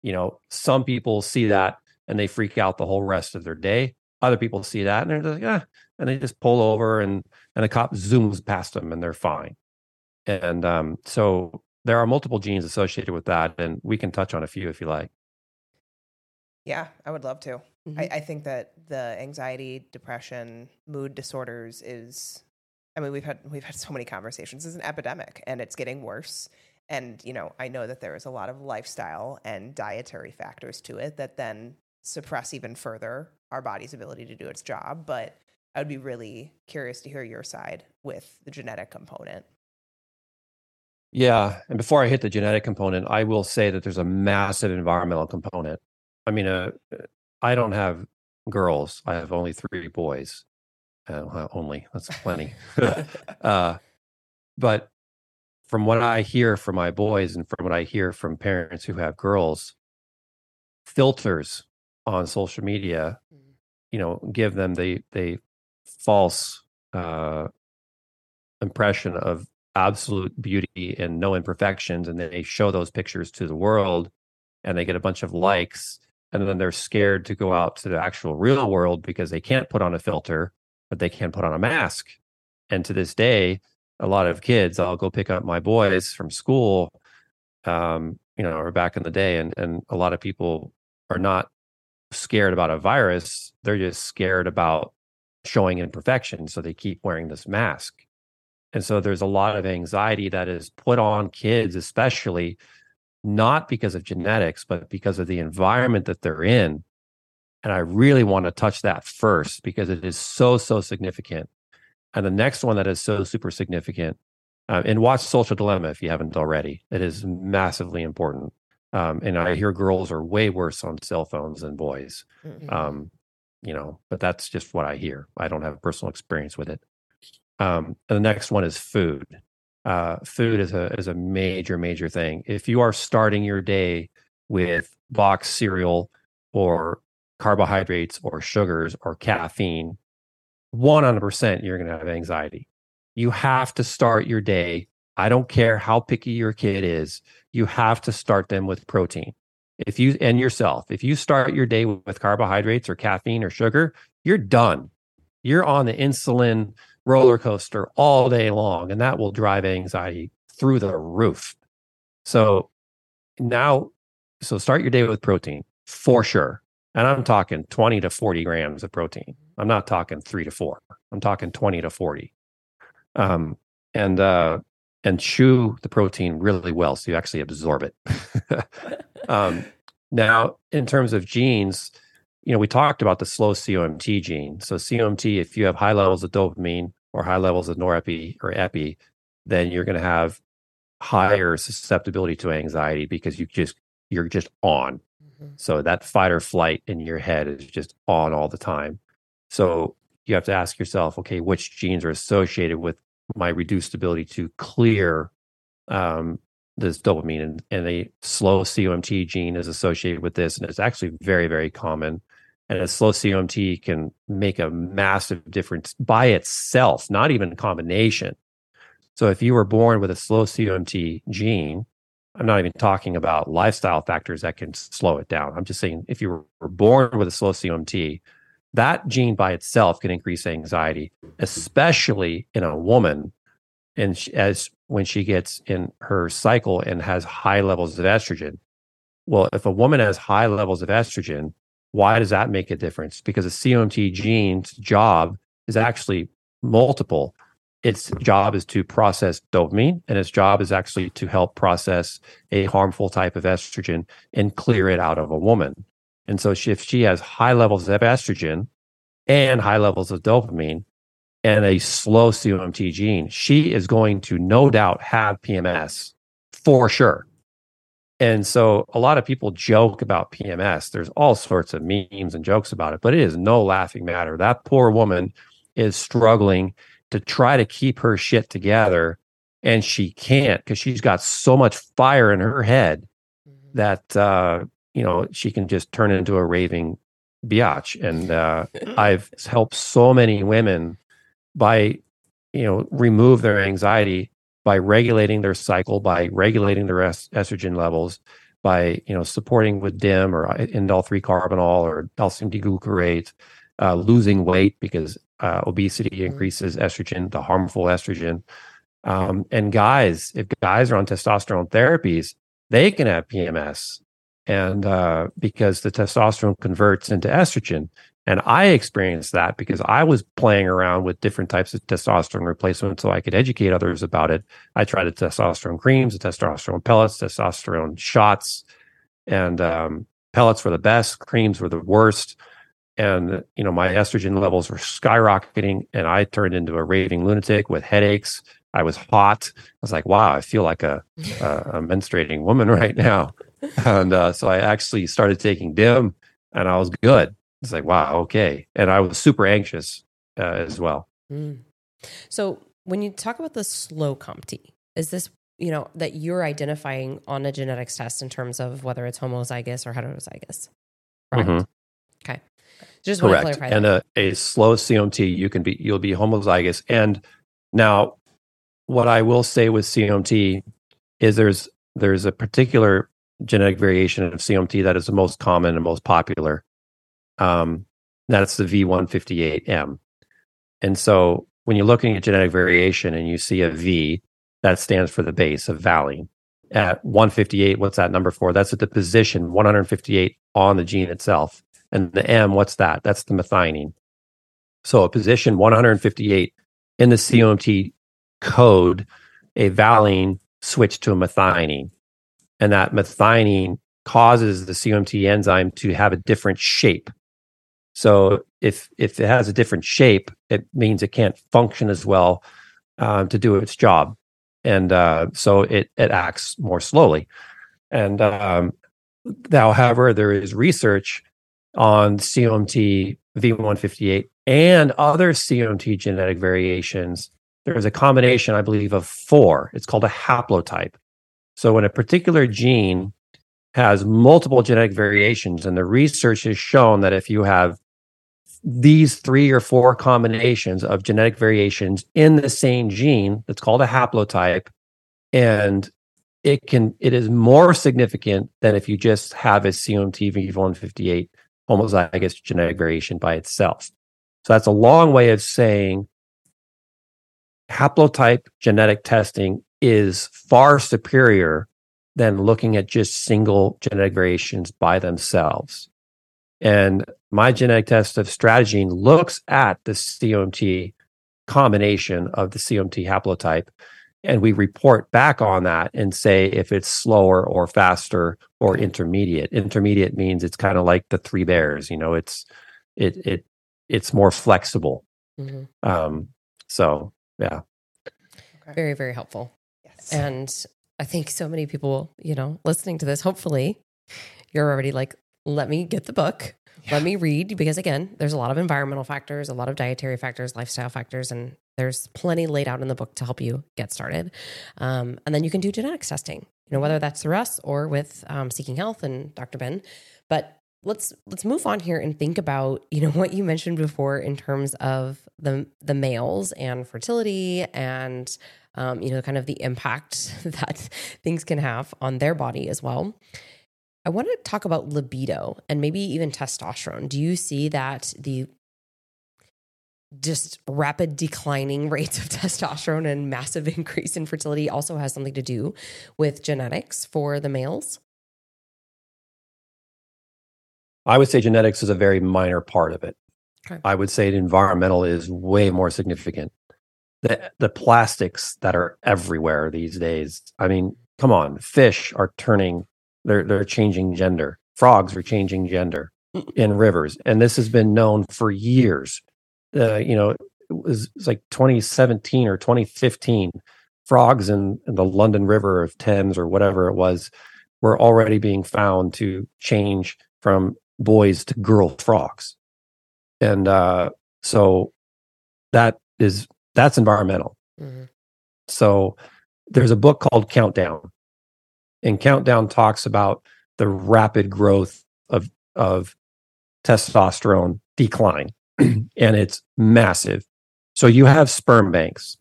You know, some people see that and they freak out the whole rest of their day. Other people see that and they're like, yeah, and they just pull over and and the cop zooms past them and they're fine. And um, so there are multiple genes associated with that, and we can touch on a few if you like. Yeah, I would love to. Mm-hmm. I, I think that the anxiety, depression, mood disorders is I mean, we've had we've had so many conversations. It's an epidemic, and it's getting worse. And you know, I know that there is a lot of lifestyle and dietary factors to it that then suppress even further our body's ability to do its job. But I would be really curious to hear your side with the genetic component. Yeah, and before I hit the genetic component, I will say that there's a massive environmental component. I mean, uh, I don't have girls; I have only three boys, uh, only that's plenty. uh, but from what I hear from my boys and from what I hear from parents who have girls, filters on social media, mm-hmm. you know, give them the the false uh, impression of absolute beauty and no imperfections, and they show those pictures to the world, and they get a bunch of likes, and then they're scared to go out to the actual real world because they can't put on a filter but they can't put on a mask. And to this day, a lot of kids, I'll go pick up my boys from school, um, you know, or back in the day, and and a lot of people are not scared about a virus; they're just scared about showing imperfection. So they keep wearing this mask. And so there's a lot of anxiety that is put on kids, especially not because of genetics, but because of the environment that they're in. And I really want to touch that first because it is so, so significant. And the next one that is so super significant, uh, and watch Social Dilemma if you haven't already. It is massively important. Um, and I hear girls are way worse on cell phones than boys. Mm-hmm. Um, you know, but that's just what I hear. I don't have personal experience with it. Um, and the next one is food. Uh, food is a is a major major thing. If you are starting your day with box cereal or carbohydrates or sugars or caffeine, 100% you're going to have anxiety. You have to start your day. I don't care how picky your kid is. You have to start them with protein. If you and yourself, if you start your day with carbohydrates or caffeine or sugar, you're done. You're on the insulin roller coaster all day long, and that will drive anxiety through the roof. So now, so start your day with protein for sure. And I'm talking 20 to 40 grams of protein. I'm not talking three to four. I'm talking 20 to 40. Um, and uh, and chew the protein really well so you actually absorb it. um, now, in terms of genes, you know, we talked about the slow COMT gene. So COMT, if you have high levels of dopamine or high levels of norepi or epi, then you're going to have higher susceptibility to anxiety because you just you're just on. Mm-hmm. So that fight or flight in your head is just on all the time. So you have to ask yourself, okay, which genes are associated with my reduced ability to clear um, this dopamine, and, and a slow COMT gene is associated with this, and it's actually very, very common. And a slow COMT can make a massive difference by itself, not even a combination. So if you were born with a slow COMT gene, I'm not even talking about lifestyle factors that can slow it down. I'm just saying if you were born with a slow COMT, that gene by itself can increase anxiety, especially in a woman. And as when she gets in her cycle and has high levels of estrogen. Well, if a woman has high levels of estrogen, why does that make a difference? Because a COMT gene's job is actually multiple. Its job is to process dopamine, and its job is actually to help process a harmful type of estrogen and clear it out of a woman. And so, if she has high levels of estrogen and high levels of dopamine and a slow COMT gene, she is going to no doubt have PMS for sure. And so, a lot of people joke about PMS. There's all sorts of memes and jokes about it, but it is no laughing matter. That poor woman is struggling to try to keep her shit together, and she can't because she's got so much fire in her head mm-hmm. that uh, you know, she can just turn into a raving biatch. And uh, I've helped so many women by, you know, remove their anxiety by regulating their cycle, by regulating their est- estrogen levels, by you know supporting with DIM or uh, indole three carbinol or calcium D-glucarate, uh, losing weight because uh, obesity mm-hmm. increases estrogen, the harmful estrogen. Um, and guys, if guys are on testosterone therapies, they can have PMS and uh, because the testosterone converts into estrogen. And I experienced that because I was playing around with different types of testosterone replacement so I could educate others about it. I tried the testosterone creams, the testosterone pellets, testosterone shots, and um, pellets were the best, creams were the worst. And you know, my estrogen levels were skyrocketing, and I turned into a raving lunatic with headaches. I was hot. I was like, "Wow, I feel like a, a, a menstruating woman right now." and uh, so I actually started taking DIM, and I was good. It's like wow, okay, and I was super anxious uh, as well. Mm. So when you talk about the slow COMT, is this you know that you're identifying on a genetics test in terms of whether it's homozygous or heterozygous? Right. Mm-hmm. Just Correct. want to clarify. And a, a slow COMT, you can be you'll be homozygous. And now, what I will say with COMT is there's there's a particular genetic variation of COMT that is the most common and most popular. Um, that's the V158M. And so when you're looking at genetic variation and you see a V, that stands for the base of valine. At 158, what's that number for? That's at the position 158 on the gene itself. And the M, what's that? That's the methionine. So a position 158 in the COMT code, a valine switched to a methionine. And that methionine causes the COMT enzyme to have a different shape. So if if it has a different shape, it means it can't function as well um, to do its job, and uh, so it it acts more slowly. And um, now, however, there is research on COMT V158 and other COMT genetic variations. There's a combination, I believe, of four. It's called a haplotype. So when a particular gene has multiple genetic variations, and the research has shown that if you have these three or four combinations of genetic variations in the same gene, that's called a haplotype, and it can it is more significant than if you just have a COMT V158 homozygous genetic variation by itself. So that's a long way of saying haplotype genetic testing is far superior than looking at just single genetic variations by themselves. And my genetic test of StrateGene looks at the COMT combination of the COMT haplotype. And we report back on that and say if it's slower or faster or intermediate. Intermediate means it's kind of like the three bears, you know, it's it it it's more flexible. Mm-hmm. Um, so yeah. Okay. Very, very helpful. Yes. And I think so many people, you know, listening to this, hopefully you're already like, let me get the book. Yeah. Let me read because again, there's a lot of environmental factors, a lot of dietary factors, lifestyle factors, and there's plenty laid out in the book to help you get started. Um, and then you can do genetics testing, you know, whether that's through us or with um, Seeking Health and Dr. Ben. But let's let's move on here and think about you know what you mentioned before in terms of the the males and fertility and um, you know, kind of the impact that things can have on their body as well. I want to talk about libido and maybe even testosterone. Do you see that the just rapid declining rates of testosterone and massive increase in fertility also has something to do with genetics for the males? I would say genetics is a very minor part of it. Okay. I would say environmental is way more significant the the plastics that are everywhere these days. I mean, come on, fish are turning they're they're changing gender. Frogs are changing gender mm. in rivers, and this has been known for years. Uh, you know, it was, it was, like 2017 or 2015. Frogs in, in the London River of Thames or whatever it was were already being found to change from boys to girl frogs, and uh, so that is that's environmental. Mm-hmm. So there's a book called Countdown, and Countdown talks about the rapid growth of of testosterone decline, and it's massive. So you have sperm banks.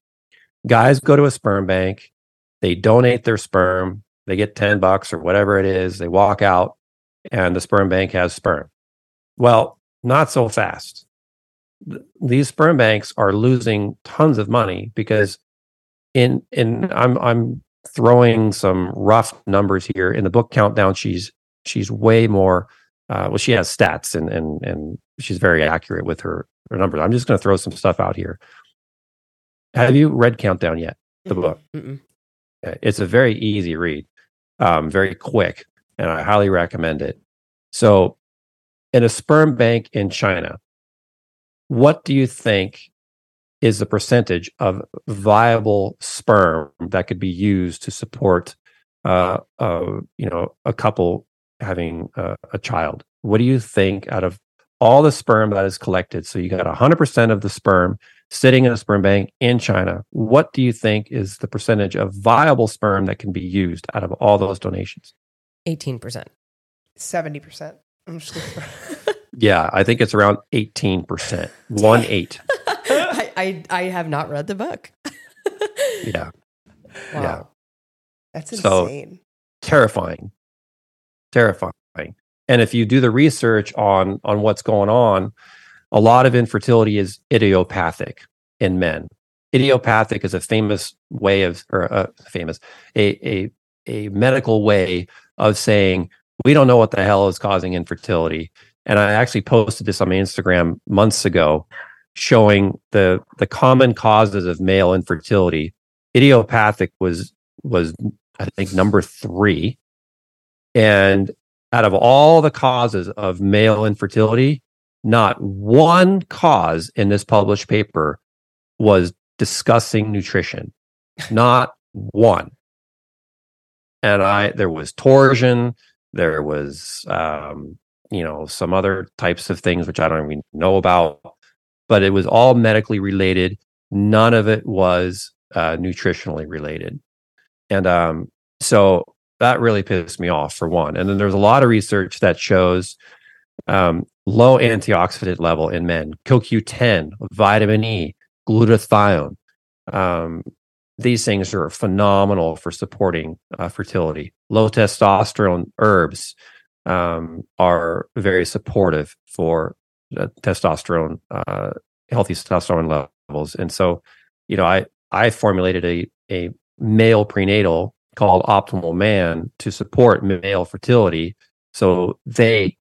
Guys go to a sperm bank, they donate their sperm, they get 10 bucks or whatever it is, they walk out, and the sperm bank has sperm. Well, not so fast these sperm banks are losing tons of money because in in I'm I'm throwing some rough numbers here in the book countdown she's she's way more uh, well she has stats and and and she's very accurate with her, her numbers. I'm just going to throw some stuff out here. Have you read countdown yet? The mm book? mm it's a very easy read um, very quick and i highly recommend it. So in a sperm bank in china what do you think is the percentage of viable sperm that could be used to support uh, uh, you know a couple having uh, a child? What do you think out of all the sperm that is collected so you got 100% of the sperm sitting in a sperm bank in china what do you think is the percentage of viable sperm that can be used out of all those donations 18% 70% i'm just Yeah, I think it's around 18%. One eight. I, I, I have not read the book. yeah. Wow. Yeah. That's insane. So, terrifying. Terrifying. And if you do the research on on what's going on, a lot of infertility is idiopathic in men. Idiopathic is a famous way of or a uh, famous a a a medical way of saying we don't know what the hell is causing infertility and I actually posted this on my Instagram months ago, showing the the common causes of male infertility. Idiopathic was was I think number three, and out of all the causes of male infertility, not one cause in this published paper was discussing nutrition. Not one. And I, there was torsion, there was, um, you know, some other types of things which I don't even know about, but it was all medically related. None of it was uh, nutritionally related. And um, so that really pissed me off for one. And then there's a lot of research that shows um, low antioxidant level in men, CoQ10, vitamin E, glutathione. Um, these things are phenomenal for supporting uh, fertility. Low testosterone herbs um, are very supportive for uh, testosterone, uh, healthy testosterone levels. And so, you know, I I formulated a a male prenatal called Optimal Man to support male fertility, so they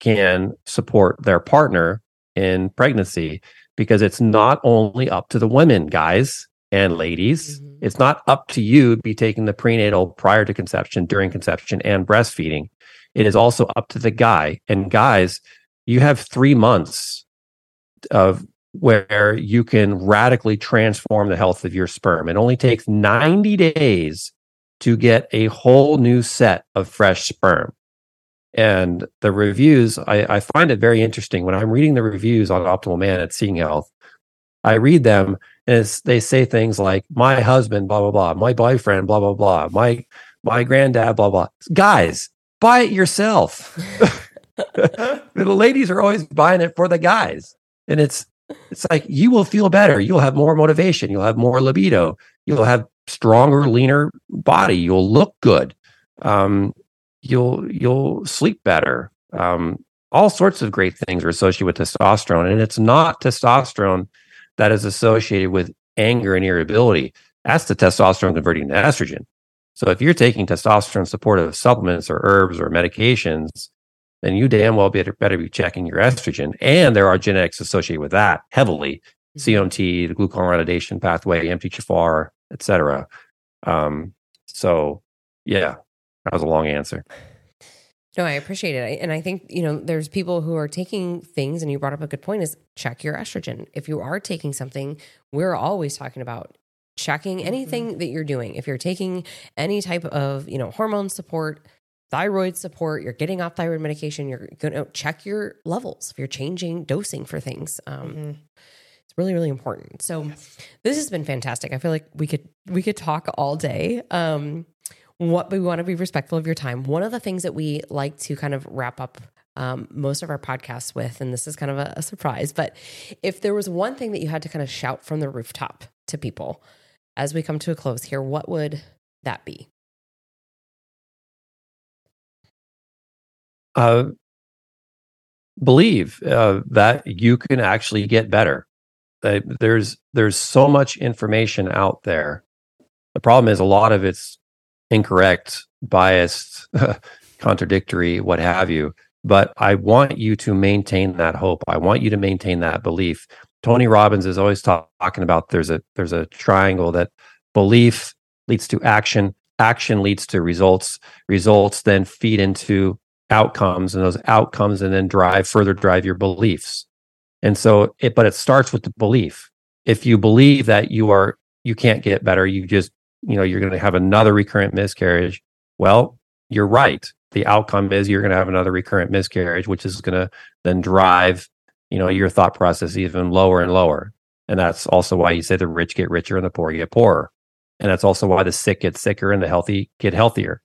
can support their partner in pregnancy because it's not only up to the women, guys and ladies. Mm-hmm. It's not up to you to be taking the prenatal prior to conception, during conception, and breastfeeding. It is also up to the guy. And guys, you have three months of where you can radically transform the health of your sperm. It only takes 90 days to get a whole new set of fresh sperm. And the reviews, I, I find it very interesting when I'm reading the reviews on Optimal Man at Seeking Health. I read them and they say things like "my husband," blah blah blah, "my boyfriend," blah blah blah, "my my granddad," blah blah. Guys, buy it yourself. the ladies are always buying it for the guys, and it's it's like you will feel better. You'll have more motivation. You'll have more libido. You'll have stronger, leaner body. You'll look good. Um, you'll you'll sleep better. Um, all sorts of great things are associated with testosterone, and it's not testosterone that is associated with anger and irritability. That's the testosterone converting to estrogen. So if you're taking testosterone supportive supplements or herbs or medications, then you damn well better, better be checking your estrogen. And there are genetics associated with that heavily. Mm-hmm. COMT, the glucuronidation pathway, MTHFR, et cetera. Um, so yeah, that was a long answer. No, I appreciate it. And I think, you know, there's people who are taking things, and you brought up a good point is check your estrogen. If you are taking something, we're always talking about checking anything mm-hmm. that you're doing. If you're taking any type of, you know, hormone support, thyroid support, you're getting off thyroid medication, you're going to check your levels. If you're changing dosing for things, um, mm-hmm. It's really, really important. So yes. this has been fantastic. I feel like we could we could talk all day. Um, what we want to be respectful of your time. One of the things that we like to kind of wrap up um, most of our podcasts with, and this is kind of a, a surprise, but if there was one thing that you had to kind of shout from the rooftop to people as we come to a close here, what would that be? Uh, believe uh, that you can actually get better. There's there's so much information out there. The problem is a lot of it's incorrect, biased, contradictory, what have you. But I want you to maintain that hope. I want you to maintain that belief. Tony Robbins is always talk, talking about there's a there's a triangle that belief leads to action, action leads to results, results then feed into outcomes, and those outcomes and then drive further drive your beliefs. And so it but it starts with the belief. If you believe that you are you can't get better, you just you know you're going to have another recurrent miscarriage well you're right. The outcome is you're going to have another recurrent miscarriage which is going to then drive you know your thought process even lower and lower. And that's also why you say the rich get richer and the poor get poorer. And that's also why the sick get sicker and the healthy get healthier.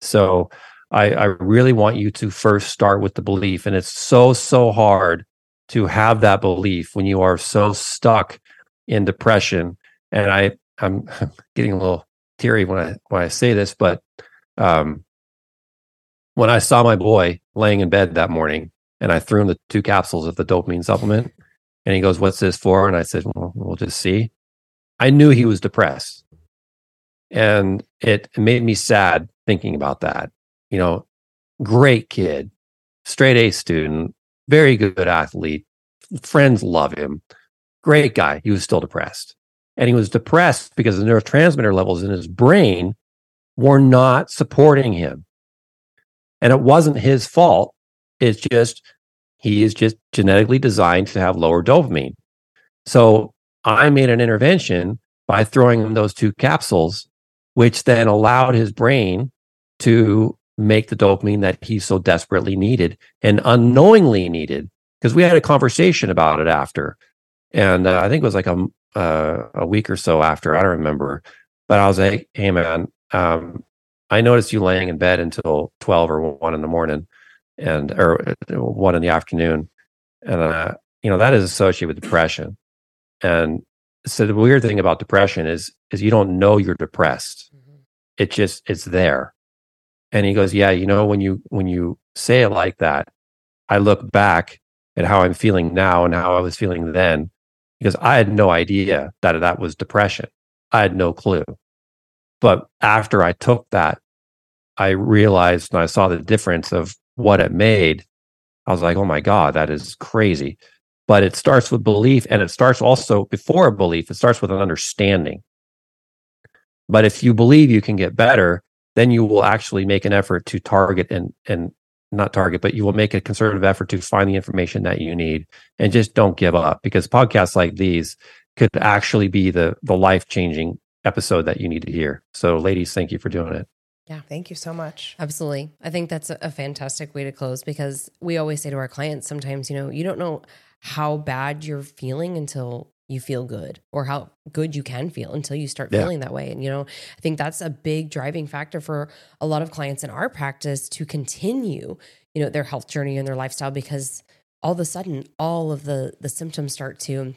So I, I really want you to first start with the belief. And it's so so hard to have that belief when you are so stuck in depression and i I'm getting a little teary when I when I say this, but um, when I saw my boy laying in bed that morning, and I threw him the two capsules of the dopamine supplement, and he goes, "What's this for?" And I said, "Well, we'll just see." I knew he was depressed, and it made me sad thinking about that. You know, great kid, straight A student, very good athlete, friends love him, Great guy. He was still depressed. And he was depressed because the neurotransmitter levels in his brain were not supporting him. And it wasn't his fault. It's just, he is just genetically designed to have lower dopamine. So I made an intervention by throwing him those two capsules, which then allowed his brain to make the dopamine that he so desperately needed and unknowingly needed. Because we had a conversation about it after. And uh, I think it was like a, uh, a week or so after, I don't remember. But I was like, hey, man, um, I noticed you laying in bed until 12 or 1 in the morning and or uh, 1 in the afternoon. And, uh, you know, that is associated with depression. And so the weird thing about depression is is you don't know you're depressed. Mm-hmm. It just it's there. And he goes, "Yeah, you know when you when you say it like that, I look back at how I'm feeling now and how I was feeling then because I had no idea that that was depression. I had no clue. But after I took that, I realized and I saw the difference of what it made. I was like, oh my God, that is crazy. But it starts with belief and it starts also before a belief, it starts with an understanding. But if you believe you can get better, then you will actually make an effort to target and, and not target, but you will make a conservative effort to find the information that you need and just don't give up because podcasts like these could actually be the the life changing episode that you need to hear. So, ladies, thank you for doing it. Yeah. Thank you so much. Absolutely. I think that's a, a fantastic way to close because we always say to our clients sometimes, you know, you don't know how bad you're feeling until you feel good or how good you can feel until you start yeah. feeling that way. And, you know, I think that's a big driving factor for a lot of clients in our practice to continue, you know, their health journey and their lifestyle because all of a sudden all of the the symptoms start to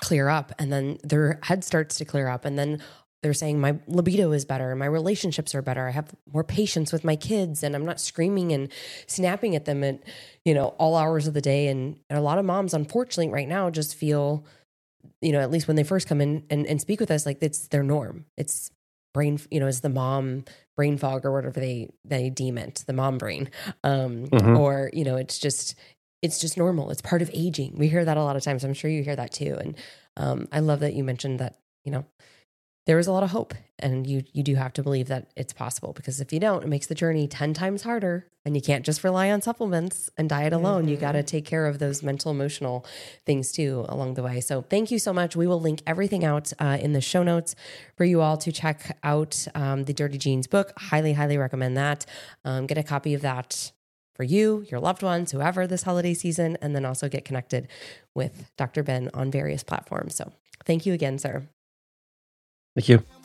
clear up and then their head starts to clear up and then they're saying my libido is better my relationships are better i have more patience with my kids and i'm not screaming and snapping at them at you know all hours of the day and, and a lot of moms unfortunately right now just feel you know, at least when they first come in and, and speak with us, like it's their norm. It's brain, you know, it's the mom brain fog or whatever they they deem it, the mom brain. Um, mm-hmm. or, you know, it's just it's just normal. It's part of aging. We hear that a lot of times. I'm sure you hear that too. And um, I love that you mentioned that, you know, there is a lot of hope and you you do have to believe that it's possible because if you don't it makes the journey 10 times harder and you can't just rely on supplements and diet alone mm-hmm. you got to take care of those mental emotional things too along the way so thank you so much we will link everything out uh, in the show notes for you all to check out um, the Dirty Genes book highly highly recommend that um, get a copy of that for you, your loved ones, whoever this holiday season, and then also get connected with Dr. Ben on various platforms. So thank you again, sir. Thank you.